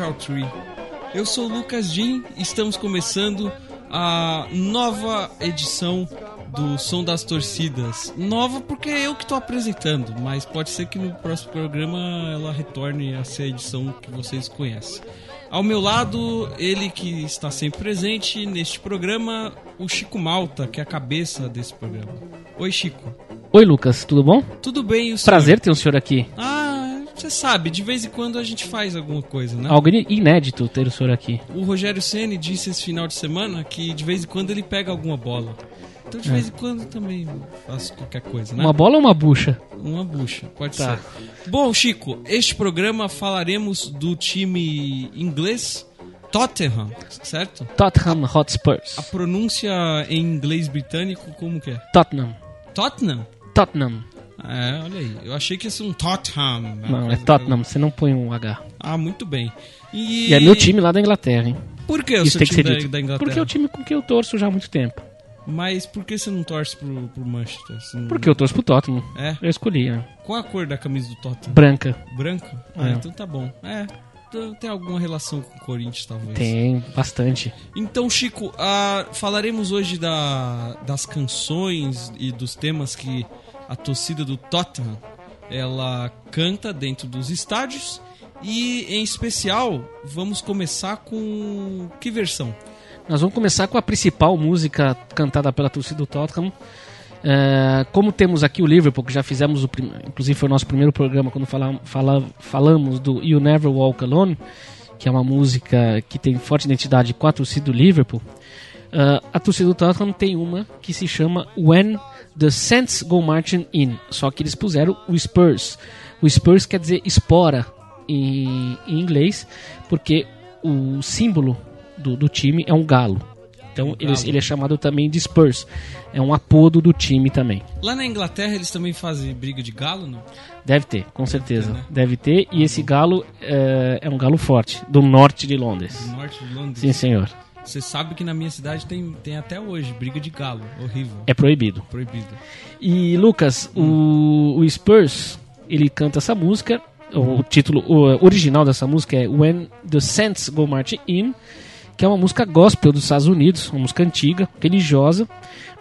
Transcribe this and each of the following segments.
Central 3. Eu sou o Lucas e estamos começando a nova edição do Som das Torcidas. Nova porque é eu que estou apresentando, mas pode ser que no próximo programa ela retorne a ser a edição que vocês conhecem. Ao meu lado, ele que está sempre presente neste programa, o Chico Malta, que é a cabeça desse programa. Oi, Chico. Oi, Lucas, tudo bom? Tudo bem, o senhor? Prazer ter o senhor aqui. Ah, você sabe, de vez em quando a gente faz alguma coisa, né? Algo inédito ter o senhor aqui. O Rogério Ceni disse esse final de semana que de vez em quando ele pega alguma bola. Então de É. vez em quando também faço qualquer coisa, né? Uma bola ou uma bucha? Uma bucha, pode Tá. ser. Bom, Chico, este programa falaremos do time inglês Tottenham, certo? Tottenham Hotspurs. A pronúncia em inglês britânico como que é? Tottenham. Tottenham? Tottenham. É, olha aí. Eu achei que ia ser um Tottenham. né? Não, é Tottenham, você não põe um H. Ah, muito bem. E, E é meu time lá da Inglaterra, hein? Por que o Isso seu tem que time ser da, da Inglaterra? Porque é o time com que eu torço já há muito tempo. Mas por que você não torce pro, pro Manchester? Não- Porque eu torço pro Tottenham. É? Eu escolhi, né? Qual a cor da camisa do Tottenham? Branca. Branca? Ah, É. então tá bom. É, então tem alguma relação com o Corinthians, talvez. Tem bastante. Então, Chico, ah, falaremos hoje da, das canções e dos temas que a torcida do Tottenham ela canta dentro dos estádios e, em especial, vamos começar com que versão? Nós vamos começar com a principal música cantada pela torcida do Tottenham. É, como temos aqui o Liverpool, que já fizemos, o prim... inclusive foi o nosso primeiro programa quando fala... Fala... falamos do You Never Walk Alone, que é uma música que tem forte identidade com a torcida do Liverpool. É, a torcida do Tottenham tem uma que se chama When the Saints Go Marching In, só que eles puseram o Spurs. O Spurs quer dizer espora em, em inglês, porque o símbolo do, do time é um galo. Então Um ele, ele é chamado também de Spurs. É um apodo do time também. Lá na Inglaterra eles também fazem briga de galo, não? Deve ter, com certeza. ter, né? Deve ter. E esse galo é, é um galo forte, do norte de Londres. Do norte de Londres. Sim, senhor. Você sabe que na minha cidade tem, tem até hoje briga de galo. Horrível. É proibido. Proibido. E Lucas, o, o Spurs, ele canta essa música. O, o título o original dessa música é When the Saints Go Marching In, que é uma música gospel dos Estados Unidos, uma música antiga, religiosa,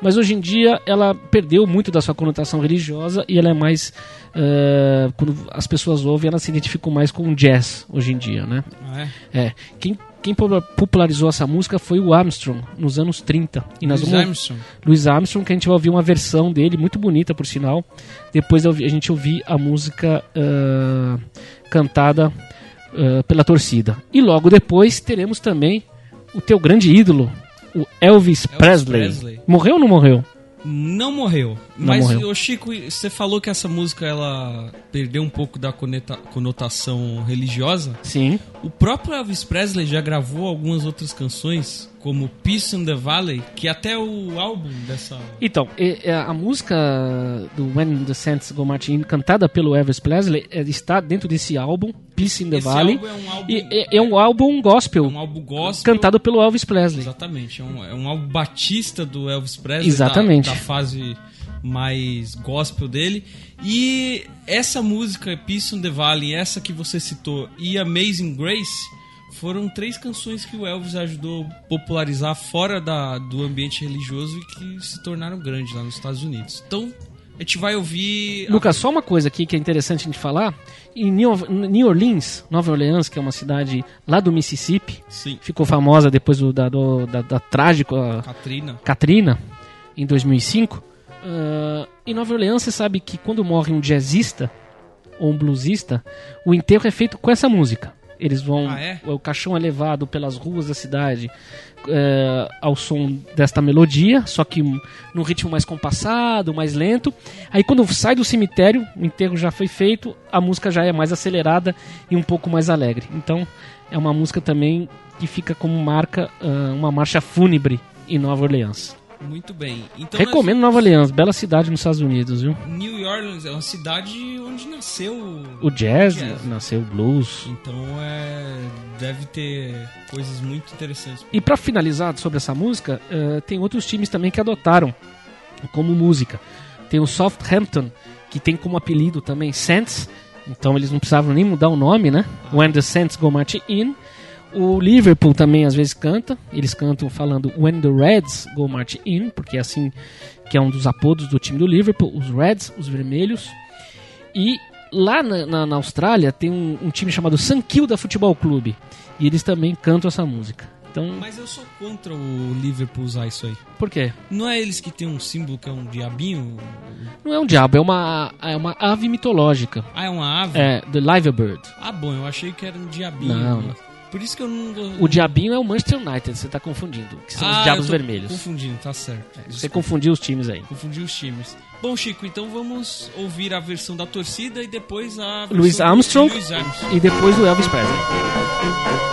mas hoje em dia ela perdeu muito da sua conotação religiosa e ela é mais eh, quando as pessoas ouvem, elas se identificam mais com o jazz hoje em dia, né? Ah, é? É, quem quem popularizou essa música foi o Armstrong nos anos 30. E nós Louis vamos Armstrong. Louis Armstrong, que a gente vai ouvir uma versão dele, muito bonita por sinal. Depois a gente ouvir a música ah, cantada ah, pela torcida. E logo depois teremos também o teu grande ídolo, o Elvis, Presley. Presley. Morreu ou não morreu? Não morreu. Mas, morreu. ô Chico, você falou que essa música ela perdeu um pouco da coneta- conotação religiosa. Sim. O próprio Elvis Presley já gravou algumas outras canções, como Peace in the Valley, que até o álbum dessa. Então, e a música do When the Saints Go Marching In, cantada pelo Elvis Presley, é, está dentro desse álbum, Peace in the Esse Valley. é um álbum, E é, é um álbum gospel, é um álbum gospel. cantado pelo Elvis Presley. Exatamente, é um, é um álbum batista do Elvis Presley. Exatamente. Da, da fase mais gospel dele. E essa música, Peace in the Valley, essa que você citou, e Amazing Grace, foram três canções que o Elvis ajudou a popularizar fora da, do ambiente religioso e que se tornaram grandes lá nos Estados Unidos. Então, a gente vai ouvir. a- Lucas, só uma coisa aqui que é interessante a gente falar. Em New New Orleans, Nova Orleans, que é uma cidade lá do Mississippi, Sim, ficou famosa depois do, da, do- da, da trágica Katrina. Katrina, em 2005. Ah, em Nova Orleans, você sabe que quando morre um jazzista ou um bluesista, o enterro é feito com essa música. Eles vão. Ah, é? O caixão é levado pelas ruas da cidade eh, ao som desta melodia, só que num ritmo mais compassado, mais lento. Aí quando sai do cemitério, o enterro já foi feito, a música já é mais acelerada e um pouco mais alegre. Então é uma música também que fica como marca ah, uma marcha fúnebre em Nova Orleans. Muito bem. Então, Recomendo Nova Orleans, bela cidade nos Estados Unidos, viu? nós- New Orleans é uma cidade onde nasceu O jazz, Jazz. nasceu o blues. Então é. Deve ter coisas muito interessantes. E pra finalizar sobre essa música, eh, tem outros times também que adotaram como música. Tem o Southampton, que tem como apelido também Saints, então eles não precisavam nem mudar o nome, né? When the Saints Go Marching In. O Liverpool também às vezes canta, eles cantam falando When the Reds Go Marching In, porque é assim que é um dos apodos do time do Liverpool, os Reds, os vermelhos. E lá na, na, na Austrália tem um, um, time chamado St Kilda Futebol Clube, e eles também cantam essa música. Então, Mas eu sou contra o Liverpool usar isso aí. Por quê? Não é eles que tem um símbolo que é um diabinho? Não é um diabo, é uma, é uma ave mitológica. Ah, é uma ave? É, The Live Bird. Ah, bom, eu achei que era um diabinho. Não, não. Por isso que eu não. O diabinho é o Manchester United, você tá confundindo. Que são ah, os diabos vermelhos. Confundindo, tá certo. É, você confundiu os times aí. Confundiu os times. Bom, Chico, então vamos ouvir a versão da torcida e depois a Louis Armstrong, Louis Armstrong. e depois o Elvis Presley.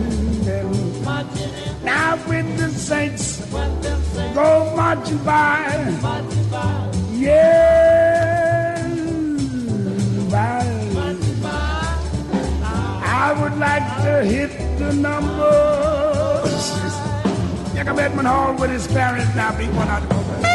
Marching in, now when the saints go marching by, yes, by. I would like to hit the numbers. Jack Edmund Hall with his parents now beat one out of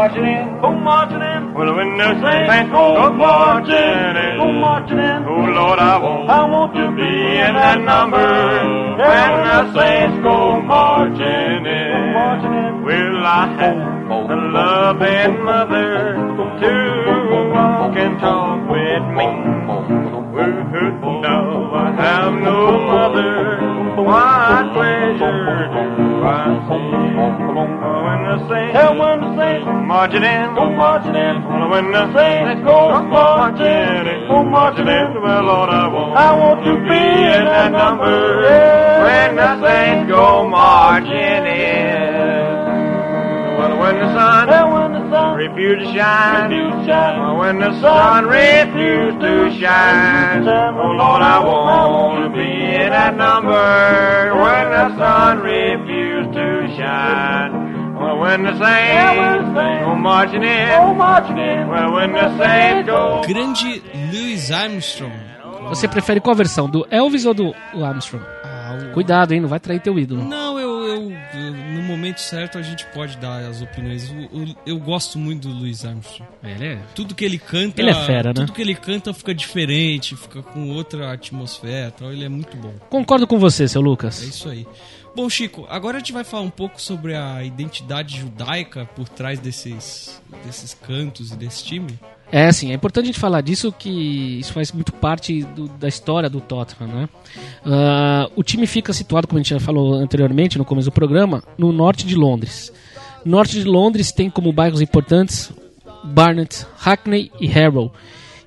marching in, go marching in. Well, when the saints go marching in, go marching in. Oh Lord, I want, I want to be in that number. When the saints go marching in, marching in. Will I have the loving mother to walk and talk with me? No, I have no mother. What pleasure do I see? Oh, when the saints, marching in, go marching in. Oh, when the saints go marching in, go marching in. Well, Lord, I want, I want to be in that number. When the saints go marching in. Well, when the sun, yeah, when the sun refused to shine, refused to shine. Well, when the sun refused to shine, oh Lord, I want to be in that number. When the sun refused to shine. Grande Louis Armstrong. Você prefere qual versão? Do Elvis ou do Armstrong? Ah, o- Cuidado, hein? Não vai trair teu ídolo. Não, eu, eu- eu- No momento certo a gente pode dar as opiniões. O- Eu, gosto muito do Louis Armstrong. Ele é. Tudo que ele canta. Ele é fera, né? Tudo que ele canta fica diferente, fica com outra atmosfera tal. Ele é muito bom. Concordo com você, seu É Lucas. isso aí. Bom, Chico, agora a gente vai falar um pouco sobre a identidade judaica por trás desses, desses cantos e desse time. É, assim, é importante a gente falar disso que isso faz muito parte do- da história do Tottenham, né? Ah, o time fica situado, como a gente já falou anteriormente, no começo do programa, no norte de Londres. Norte de Londres tem como bairros importantes Barnet, Hackney e Harrow,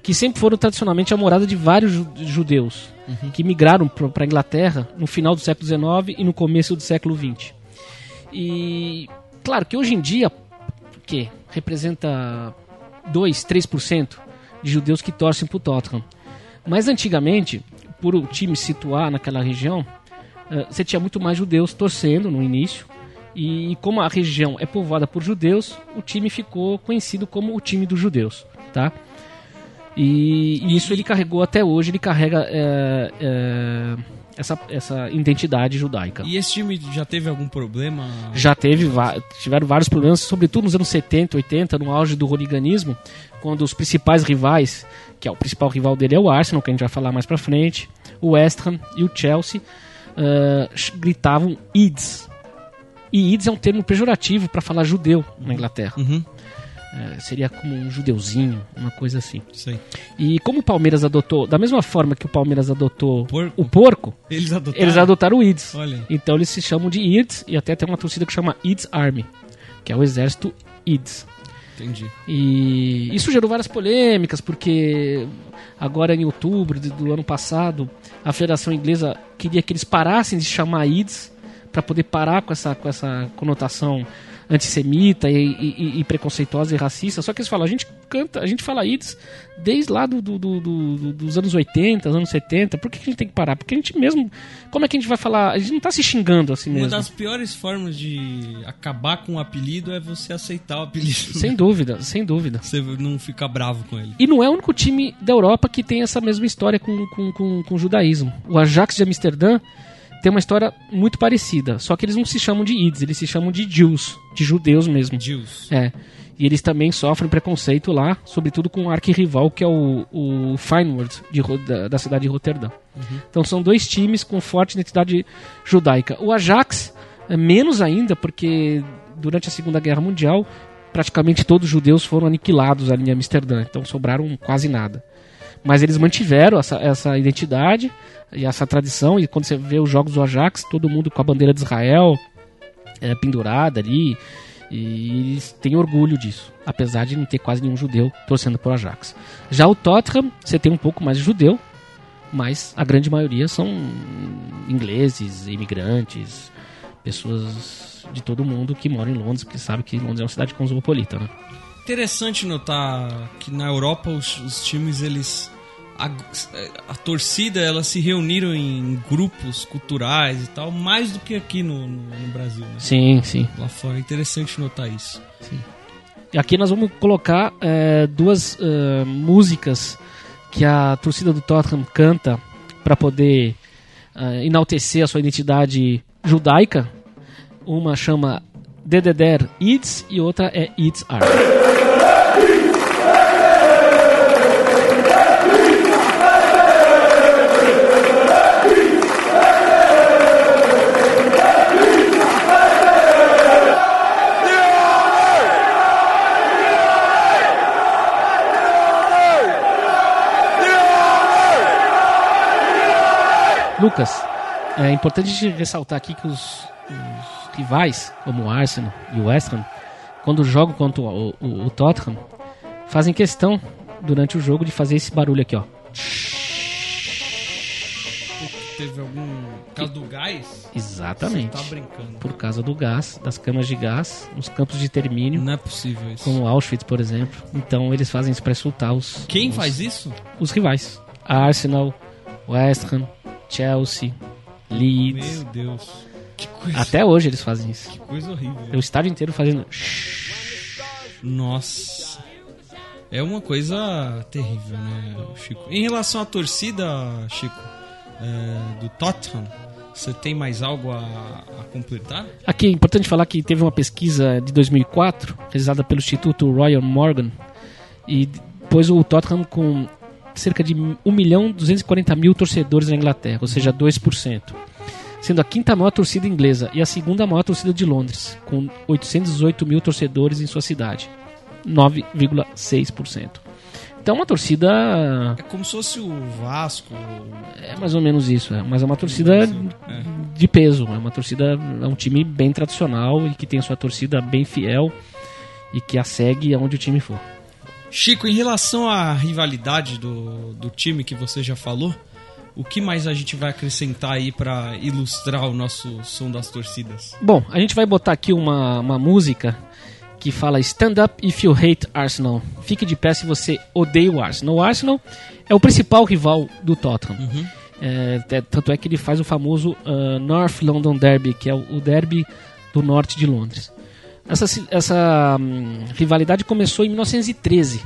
que sempre foram tradicionalmente a morada de vários ju- judeus que migraram para a Inglaterra no final do século XIX e no começo do século XX. E claro que hoje em dia, que representa 2, 3% de judeus que torcem para o Tottenham. Mas antigamente, por o time se situar naquela região, eh, você tinha muito mais judeus torcendo no início. E como a região é povoada por judeus, o time ficou conhecido como o time dos judeus, tá? E, isso ele carregou até hoje, ele carrega é, é, essa, essa identidade judaica. E esse time já teve algum problema? Já teve, tiveram vários problemas, sobretudo nos anos 70, 80, no auge do hooliganismo, quando os principais rivais, que é o principal rival dele é o Arsenal, que a gente vai falar mais pra frente, o West Ham e o Chelsea, ch- gritavam IDS. E IDS é um termo pejorativo para falar judeu na Inglaterra. Uhum, É, seria como um judeuzinho, uma coisa assim. sei. E como o Palmeiras adotou, da mesma forma que o Palmeiras adotou Porco? o porco, Eles adotaram? eles adotaram o IDS. Olha. Então eles se chamam de IDS e até tem uma torcida que chama IDS Army, que é o exército IDS. Entendi. E isso gerou várias polêmicas, porque agora em outubro do ano passado, a Federação Inglesa queria que eles parassem de chamar IDS para poder parar com essa, com essa conotação antissemita e, e- e- preconceituosa e racista. Só que eles falam, a gente canta, a gente fala IDS desde lá do, do- do- do- dos anos 80, anos 70. Por que, a gente tem que parar? Porque a gente mesmo. Como é que a gente vai falar? A gente não tá se xingando assim Uma mesmo. das piores formas de acabar com o apelido é você aceitar o apelido. Sem dúvida, sem dúvida. Você não ficar bravo com ele. E não é o único time da Europa que tem essa mesma história com, com, com, com o judaísmo. O Ajax de Amsterdã tem uma história muito parecida, só que eles não se chamam de Ids, eles se chamam de Jews, de judeus mesmo. Jews. É. E eles também sofrem preconceito lá, sobretudo com o arquirrival que é o, o Feyenoord de da, da cidade de Roterdã. Então são dois times com forte identidade judaica. O Ajax é menos ainda, porque durante a Segunda Guerra Mundial praticamente todos os judeus foram aniquilados ali em Amsterdã, então sobraram quase nada. Mas eles mantiveram essa, essa identidade e essa tradição, e quando você vê os jogos do Ajax, todo mundo com a bandeira de Israel é, pendurada ali, e eles têm orgulho disso, apesar de não ter quase nenhum judeu torcendo por Ajax. Já o Tottenham, você tem um pouco mais de judeu, mas a grande maioria são ingleses, imigrantes, pessoas de todo mundo que moram em Londres, porque sabe que Londres é uma cidade cosmopolita, né? Interessante notar que na Europa os, os times eles a, a torcida elas se reuniram em grupos culturais e tal mais do que aqui no, no, no Brasil, né? Sim, sim. Lá fora é interessante notar isso. E aqui nós vamos colocar é, duas é, músicas que a torcida do Tottenham canta para poder é, enaltecer a sua identidade judaica. Uma chama Dededer Ids e outra é Ids Ar. Lucas, é importante ressaltar aqui que os, os rivais, como o Arsenal e o West Ham, quando jogam contra o, o- o Tottenham, fazem questão durante o jogo de fazer esse barulho aqui, ó. Teve algum caso do gás? Exatamente. Você tá brincando. Por causa do gás, das camas de gás, nos campos de termínio, Não é possível isso. como Auschwitz, por exemplo. Então eles fazem isso para insultar os, Quem os, faz isso? os rivais. Arsenal, West Ham, Chelsea, Leeds. Meu Deus. Que coisa, Até hoje eles fazem isso. que coisa horrível. O estádio inteiro fazendo. Nossa. É uma coisa terrível, né, Chico? Em relação à torcida, Chico, é, do Tottenham, você tem mais algo a, a completar? Aqui é importante falar que teve uma pesquisa de 2004 realizada pelo Instituto Royal Morgan e pôs o Tottenham com cerca de 1 milhão 240 mil torcedores na Inglaterra, ou seja, 2%. Sendo a quinta maior torcida inglesa e a segunda maior torcida de Londres, com 818 mil torcedores em sua cidade, 9,6%. Então, uma torcida É como se fosse o Vasco. é mais ou menos isso, é. mas é uma torcida É. de peso, é uma torcida, é um time bem tradicional e que tem a sua torcida bem fiel e que a segue aonde o time for. Chico, em relação à rivalidade do, do time que você já falou, o que mais a gente vai acrescentar aí pra ilustrar o nosso som das torcidas? Bom, a gente vai botar aqui uma, uma música que fala Stand Up If You Hate Arsenal. Fique de pé se você odeia o Arsenal. O Arsenal é o principal rival do Tottenham. É, é, tanto é que ele faz o famoso ah, North London Derby, que é o, o derby do norte de Londres. Essa, essa hum, rivalidade começou em 1913.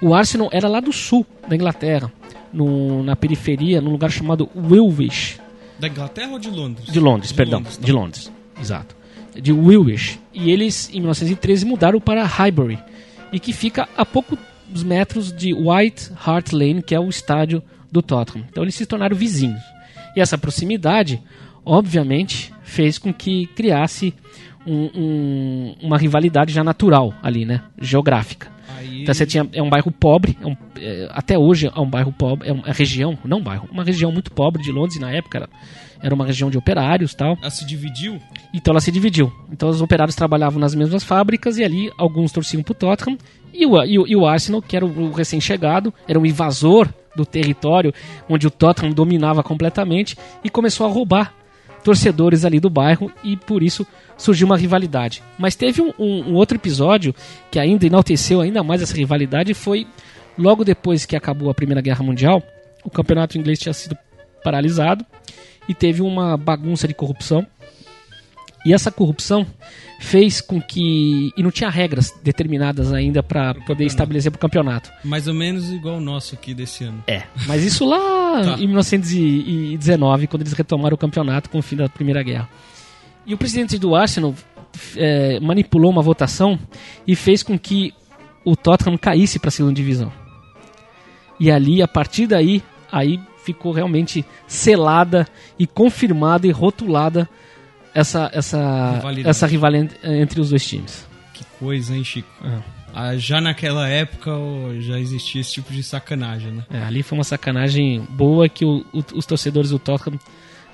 O Arsenal era lá do sul da Inglaterra, no, na periferia, num lugar chamado Woolwich. Da Inglaterra ou de Londres? De Londres, perdão. Londres, tá. de Londres, exato. De Woolwich. E eles, em 1913, mudaram para Highbury. E que fica a poucos metros de White Hart Lane, que é o estádio do Tottenham. Então eles se tornaram vizinhos. E essa proximidade, obviamente, fez com que criasse um- um- uma rivalidade já natural ali, né? Geográfica. Aí, Então você tinha, é um bairro pobre, é um- é, até hoje é um bairro pobre, é uma região, não bairro, uma região muito pobre de Londres, na época era, era uma região de operários tal. ela se dividiu? Então ela se dividiu. Então os operários trabalhavam nas mesmas fábricas e ali alguns torciam pro Tottenham e o, e o, e o Arsenal, que era o, o recém-chegado, era um invasor do território onde o Tottenham dominava completamente e começou a roubar torcedores ali do bairro e por isso surgiu uma rivalidade. Mas teve um, um- um outro episódio que ainda enalteceu ainda mais essa rivalidade foi logo depois que acabou a Primeira Guerra Mundial, o campeonato inglês tinha sido paralisado e teve uma bagunça de corrupção e essa corrupção fez com que. E não tinha regras determinadas ainda para poder campeonato. estabelecer para o campeonato. Mais ou menos igual o nosso aqui desse ano. É. Mas isso lá Tá. em 1919, quando eles retomaram o campeonato com o fim da Primeira Guerra. E o presidente do Arsenal eh, manipulou uma votação e fez com que o Tottenham caísse para a segunda divisão. E ali, a partir daí, aí ficou realmente selada e confirmada e rotulada essa, essa, Rivalidade. essa rivalidade entre os dois times. Que coisa, hein, Chico? É. Ah, já naquela época já existia esse tipo de sacanagem, né? É, ali foi uma sacanagem boa que o- o- os torcedores do Tottenham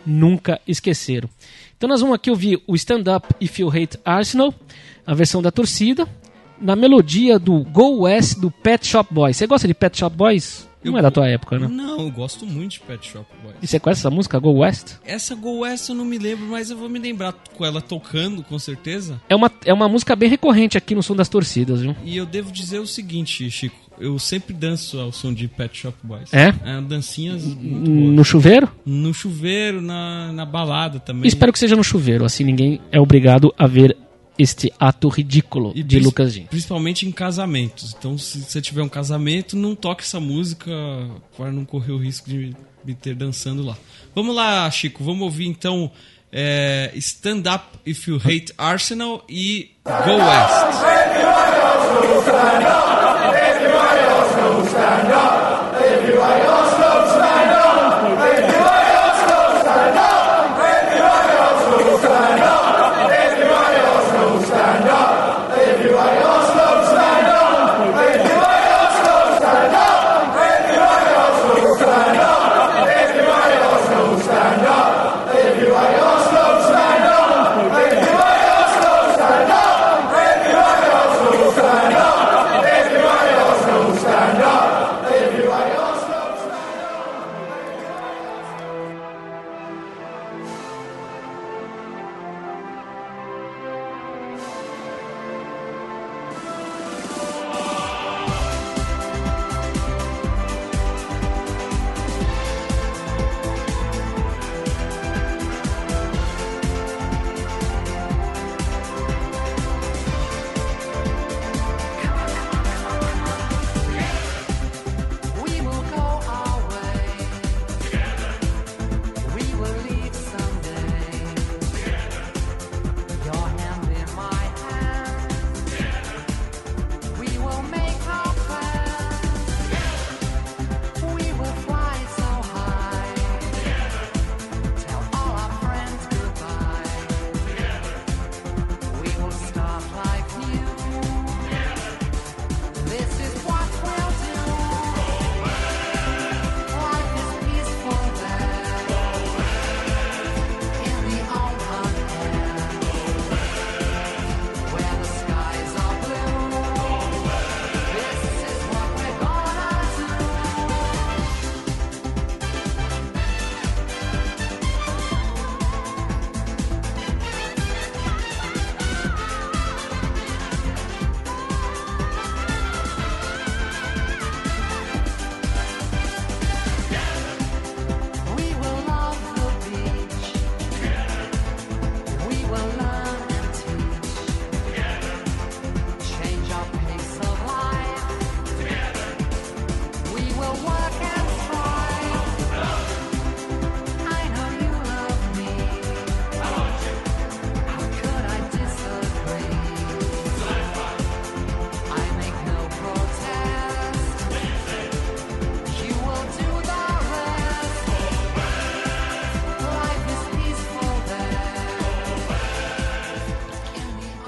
nunca esqueceram. Então nós vamos aqui ouvir o Stand Up If You Hate Arsenal, a versão da torcida, na melodia do Go West do Pet Shop Boys. Você gosta de Pet Shop Boys? Não Eu é da tua época, né? Não, eu gosto muito de Pet Shop Boys. E você conhece essa música, Go West? Essa Go West eu não me lembro, mas eu vou me lembrar com ela tocando, com certeza. É uma, é uma música bem recorrente aqui no som das torcidas, viu? E eu devo dizer o seguinte, Chico. Eu sempre danço ao som de Pet Shop Boys. É? dancinhas muito boas. No chuveiro? No chuveiro, na, na balada também. Espero que seja no chuveiro, assim ninguém é obrigado a ver este ato ridículo E de Lucas Jean. Principalmente em casamentos. Então, se você tiver um casamento, não toque essa música para não correr o risco de me ter dançando lá. Vamos lá, Chico. Vamos ouvir então é, Stand Up If You Hate Arsenal e Go West.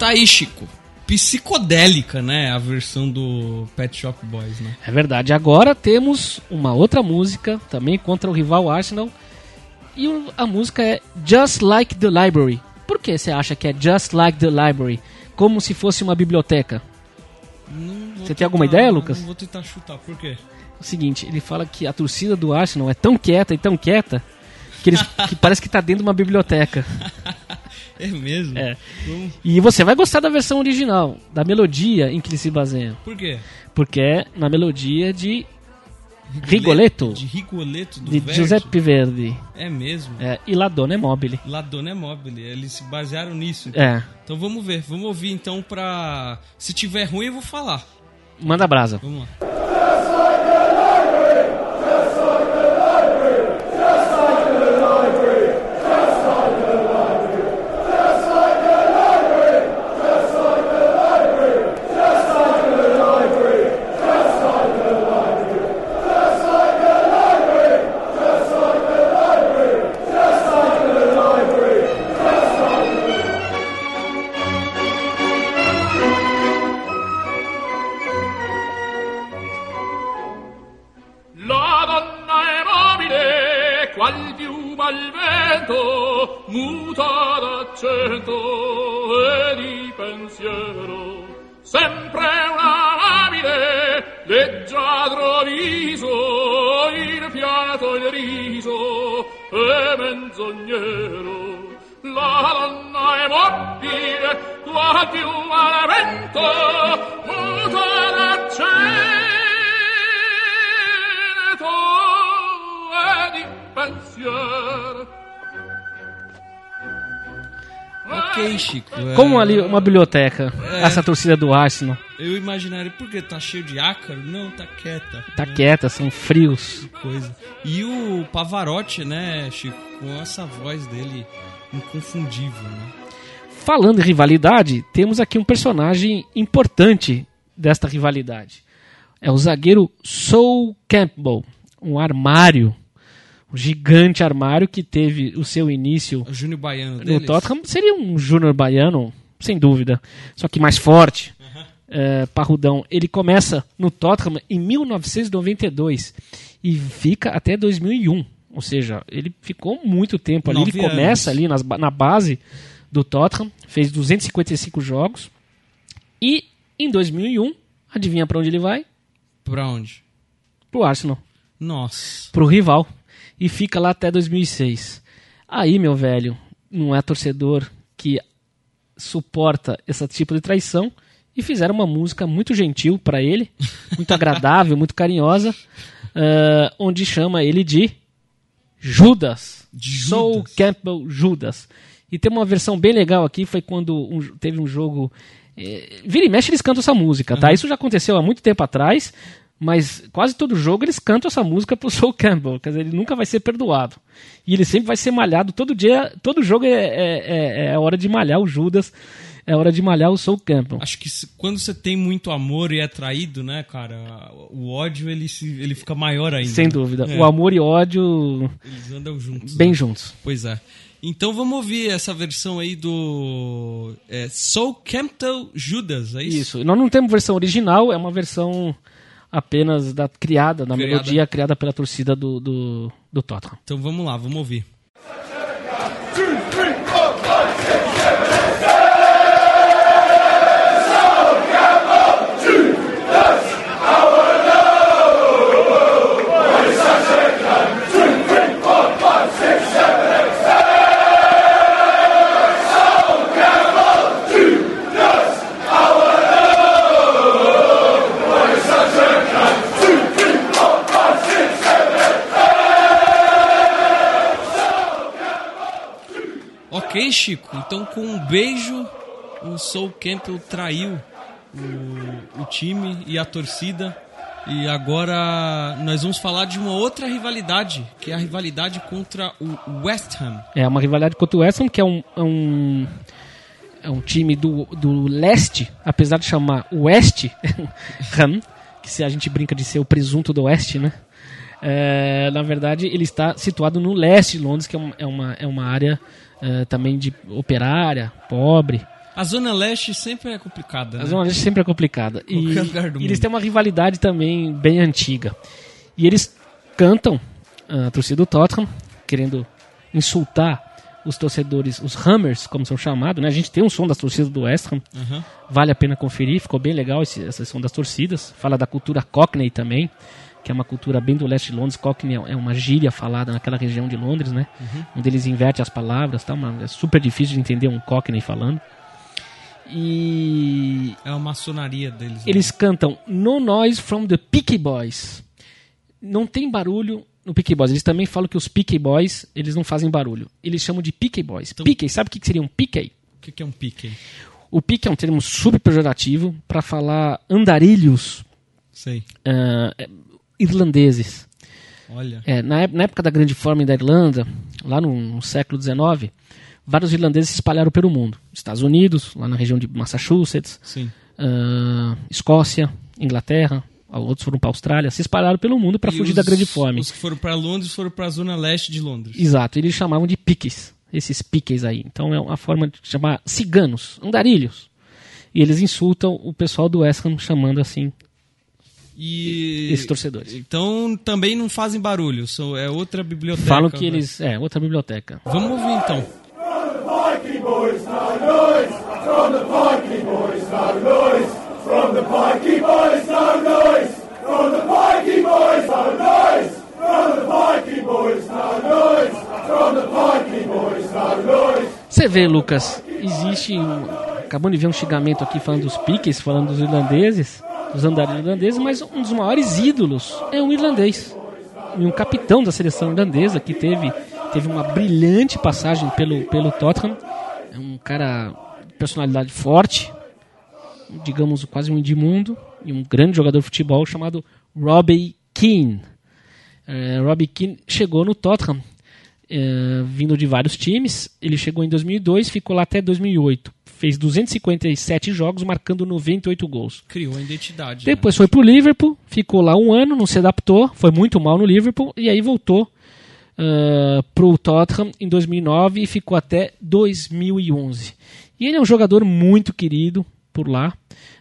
Tá aí, Chico. Psicodélica, né? A versão do Pet Shop Boys, né? É verdade. Agora temos uma outra música, também contra o rival Arsenal. E a música é Just Like the Library. Por que você acha que é Just Like the Library? Como se fosse uma biblioteca. Você tem alguma ideia, Lucas? Não vou tentar chutar. Por quê? O seguinte, ele fala que a torcida do Arsenal é tão quieta e tão quieta que, eles, que parece que tá dentro de uma biblioteca. É mesmo? É. Vamos- E você vai gostar da versão original, da melodia em que ele se baseia. Por quê? Porque é na melodia de Rigoletto, De Rigoletto do de Verdi. Giuseppe Verdi. É mesmo? É, e La Donna é Mobile. La Donna é Mobile. Eles se basearam nisso. É, Então vamos ver. Vamos ouvir então pra... Se tiver ruim eu vou falar. manda brasa. Vamos lá. Vento, muta d'accento e di pensiero. Sempre una amabile, leggiadro viso, il fiato il riso e menzognero. La donna è mobile, qual piuma al vento, muta d'accento e di pensiero. Ok, Chico. é, Como ali uma biblioteca, É. essa torcida do Arsenal. Eu imaginaria, por que tá cheio de ácaro? Não, tá quieta. Tá quieta, são frios. Coisa. E o Pavarotti, né, Chico? Com essa voz dele inconfundível, né? Falando em rivalidade, temos aqui um personagem importante desta rivalidade. É o zagueiro Sol Campbell, um armário, gigante armário que teve o seu início O Júnior Baiano no deles. Tottenham. Seria um júnior baiano, sem dúvida, só que mais forte, é, parrudão. Ele começa no Tottenham em 1992 e fica até 2001. Ou seja, ele ficou muito tempo ali. Nove ele começa anos. ali nas na base do Tottenham, fez 255 jogos. E em 2001, adivinha para onde ele vai? Pra onde? Pro Arsenal, Nossa. pro rival. E fica lá até 2006. Aí, meu velho, não é torcedor que suporta esse tipo de traição e fizeram uma música muito gentil para ele, muito agradável, muito carinhosa, eh, onde chama ele de Judas. De Soul Judas. Campbell Judas. E tem uma versão bem legal aqui, foi quando um- teve um jogo. eh, vira e mexe eles cantam essa música, tá? Isso já aconteceu há muito tempo atrás, mas quase todo jogo eles cantam essa música pro Soul Campbell, quer dizer, ele nunca vai ser perdoado. E ele sempre vai ser malhado, todo dia, todo jogo é, é, é, é hora de malhar o Judas, é hora de malhar o Soul Campbell. Acho que quando você tem muito amor e é traído, né, cara, o ódio ele, se, ele fica maior ainda. Sem né? dúvida. É, O amor e o ódio Eles andam juntos. bem né? juntos. Pois é. Então vamos ouvir essa versão aí do é, Soul Campbell Judas, é isso? Isso. Nós não temos versão original, é uma versão apenas da criada, da Criada. melodia criada pela torcida do, do, do Tottenham. Então vamos lá, vamos ouvir. Ok, Chico. Então com um beijo, o Soul Campbell traiu o, o time e a torcida. E agora nós vamos falar de uma outra rivalidade, que é a rivalidade contra o West Ham. É uma rivalidade contra o West Ham, que é um, é um, é um time do, do leste, apesar de chamar West Ham, que se a gente brinca de ser o presunto do Oeste, né? É, na verdade, ele está situado no leste de Londres, que é é uma, é uma área é, também de operária, pobre. A Zona Leste sempre é complicada, A né? Zona Leste sempre é complicada. E, e eles têm uma rivalidade também bem antiga. E eles cantam a torcida do Tottenham, querendo insultar os torcedores, os Hammers, como são chamados. Né? A gente tem um som das torcidas do West Ham, Aham. vale a pena conferir, ficou bem legal esse, essa som das torcidas. Fala da cultura Cockney também, que é uma cultura bem do leste de Londres. Cockney é uma gíria falada naquela região de Londres, né? Onde eles invertem as palavras, tá? Uma- é super difícil de entender um Cockney falando. E É a maçonaria deles. né? eles cantam No Noise from the Peaky Boys. Não tem barulho no Peaky Boys. Eles também falam que os Peaky Boys, eles não fazem barulho. Eles chamam de Peaky Boys. Então- Peaky, sabe o que seria um Peaky? O que, é um aí? O Peaky é um termo super pejorativo para falar andarilhos Sei. é, irlandeses. Olha. É, na, na época da Grande Fome da Irlanda, lá no, no século XIX, vários irlandeses se espalharam pelo mundo. Estados Unidos, lá na região de Massachusetts, ah, Escócia, Inglaterra, outros foram para Austrália, se espalharam pelo mundo para fugir os- da Grande Fome. Os que foram pra Londres foram pra Zona Leste de Londres. Exato, eles chamavam de piques, esses piques aí. Então é uma forma de chamar ciganos, andarilhos. E eles insultam o pessoal do West Ham chamando assim E. esses torcedores. Então também não fazem barulho. São, é outra biblioteca. Falam que né? eles. É, outra biblioteca. Vamos ouvir então. Você vê, Lucas, existe. um- Acabamos de ver um xingamento aqui falando dos piques, falando dos irlandeses, dos andarilhos irlandeses, mas um dos maiores ídolos é um irlandês. E um capitão da seleção irlandesa que teve, teve uma brilhante passagem pelo, pelo Tottenham. É um cara de personalidade forte, digamos quase um Edmundo, e um grande jogador de futebol chamado Robbie Keane. É, Robbie Keane chegou no Tottenham é, vindo de vários times. Ele chegou em 2002, ficou lá até 2008. Fez 257 jogos, marcando 98 gols. Criou a identidade. né? Depois foi pro Liverpool, ficou lá um ano, não se adaptou, foi muito mal no Liverpool e aí voltou uh, pro Tottenham em 2009 e ficou até 2011. E ele é um jogador muito querido por lá.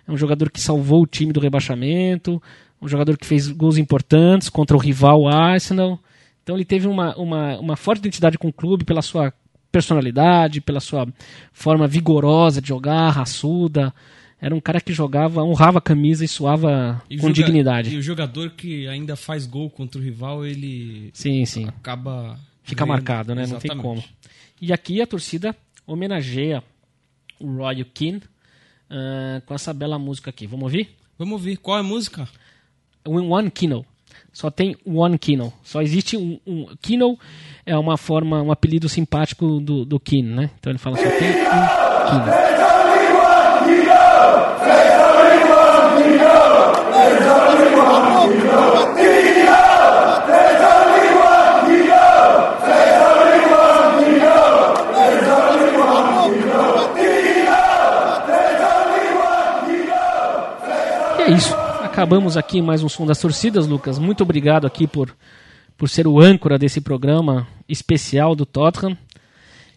É um jogador que salvou o time do rebaixamento, um jogador que fez gols importantes contra o rival Arsenal. Então ele teve uma, uma, uma forte identidade com o clube pela sua personalidade, pela sua forma vigorosa de jogar, raçuda. Era um cara que jogava, honrava a camisa e suava E com joga- dignidade. E o jogador que ainda faz gol contra o rival, ele Sim, sim. acaba. Fica ganhando. marcado, né? Não tem Exatamente. como. E aqui a torcida homenageia o Roy Keane ah, com essa bela música aqui. Vamos ouvir? Vamos ouvir. Qual é a música? One Kino. Só tem One Kino. Só existe um, um. Kino é uma forma, um apelido simpático do, do Keane, né? Então ele fala só tem um Kino. É isso. Acabamos aqui mais um som das torcidas, Lucas. Muito obrigado aqui por, por ser o âncora desse programa especial do Tottenham.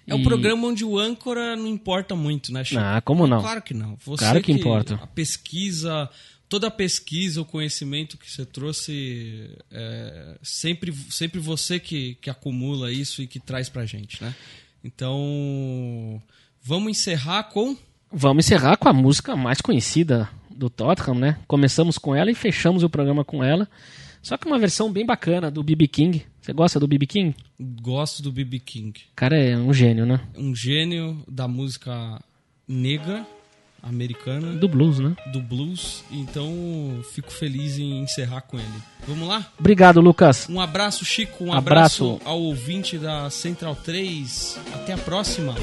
É um E- programa onde o âncora não importa muito, né, Chico? Ah, como não? Claro que não. Você Claro que importa. A pesquisa, toda a pesquisa, o conhecimento que você trouxe, é sempre, sempre você que, que acumula isso e que traz pra gente, né? Então, vamos encerrar com... Vamos encerrar com a música mais conhecida do Tottenham, né? Começamos com ela e fechamos o programa com ela. Só que uma versão bem bacana do B.B. King. Você gosta do B.B. King? Gosto do B.B. King. O cara é um gênio, né? Um gênio da música negra americana, Do blues, né? do blues. Então, fico feliz em encerrar com ele. Vamos lá? Obrigado, Lucas. Um abraço, Chico. Um Abraço. abraço, ao ouvinte da Central 3. Até a próxima.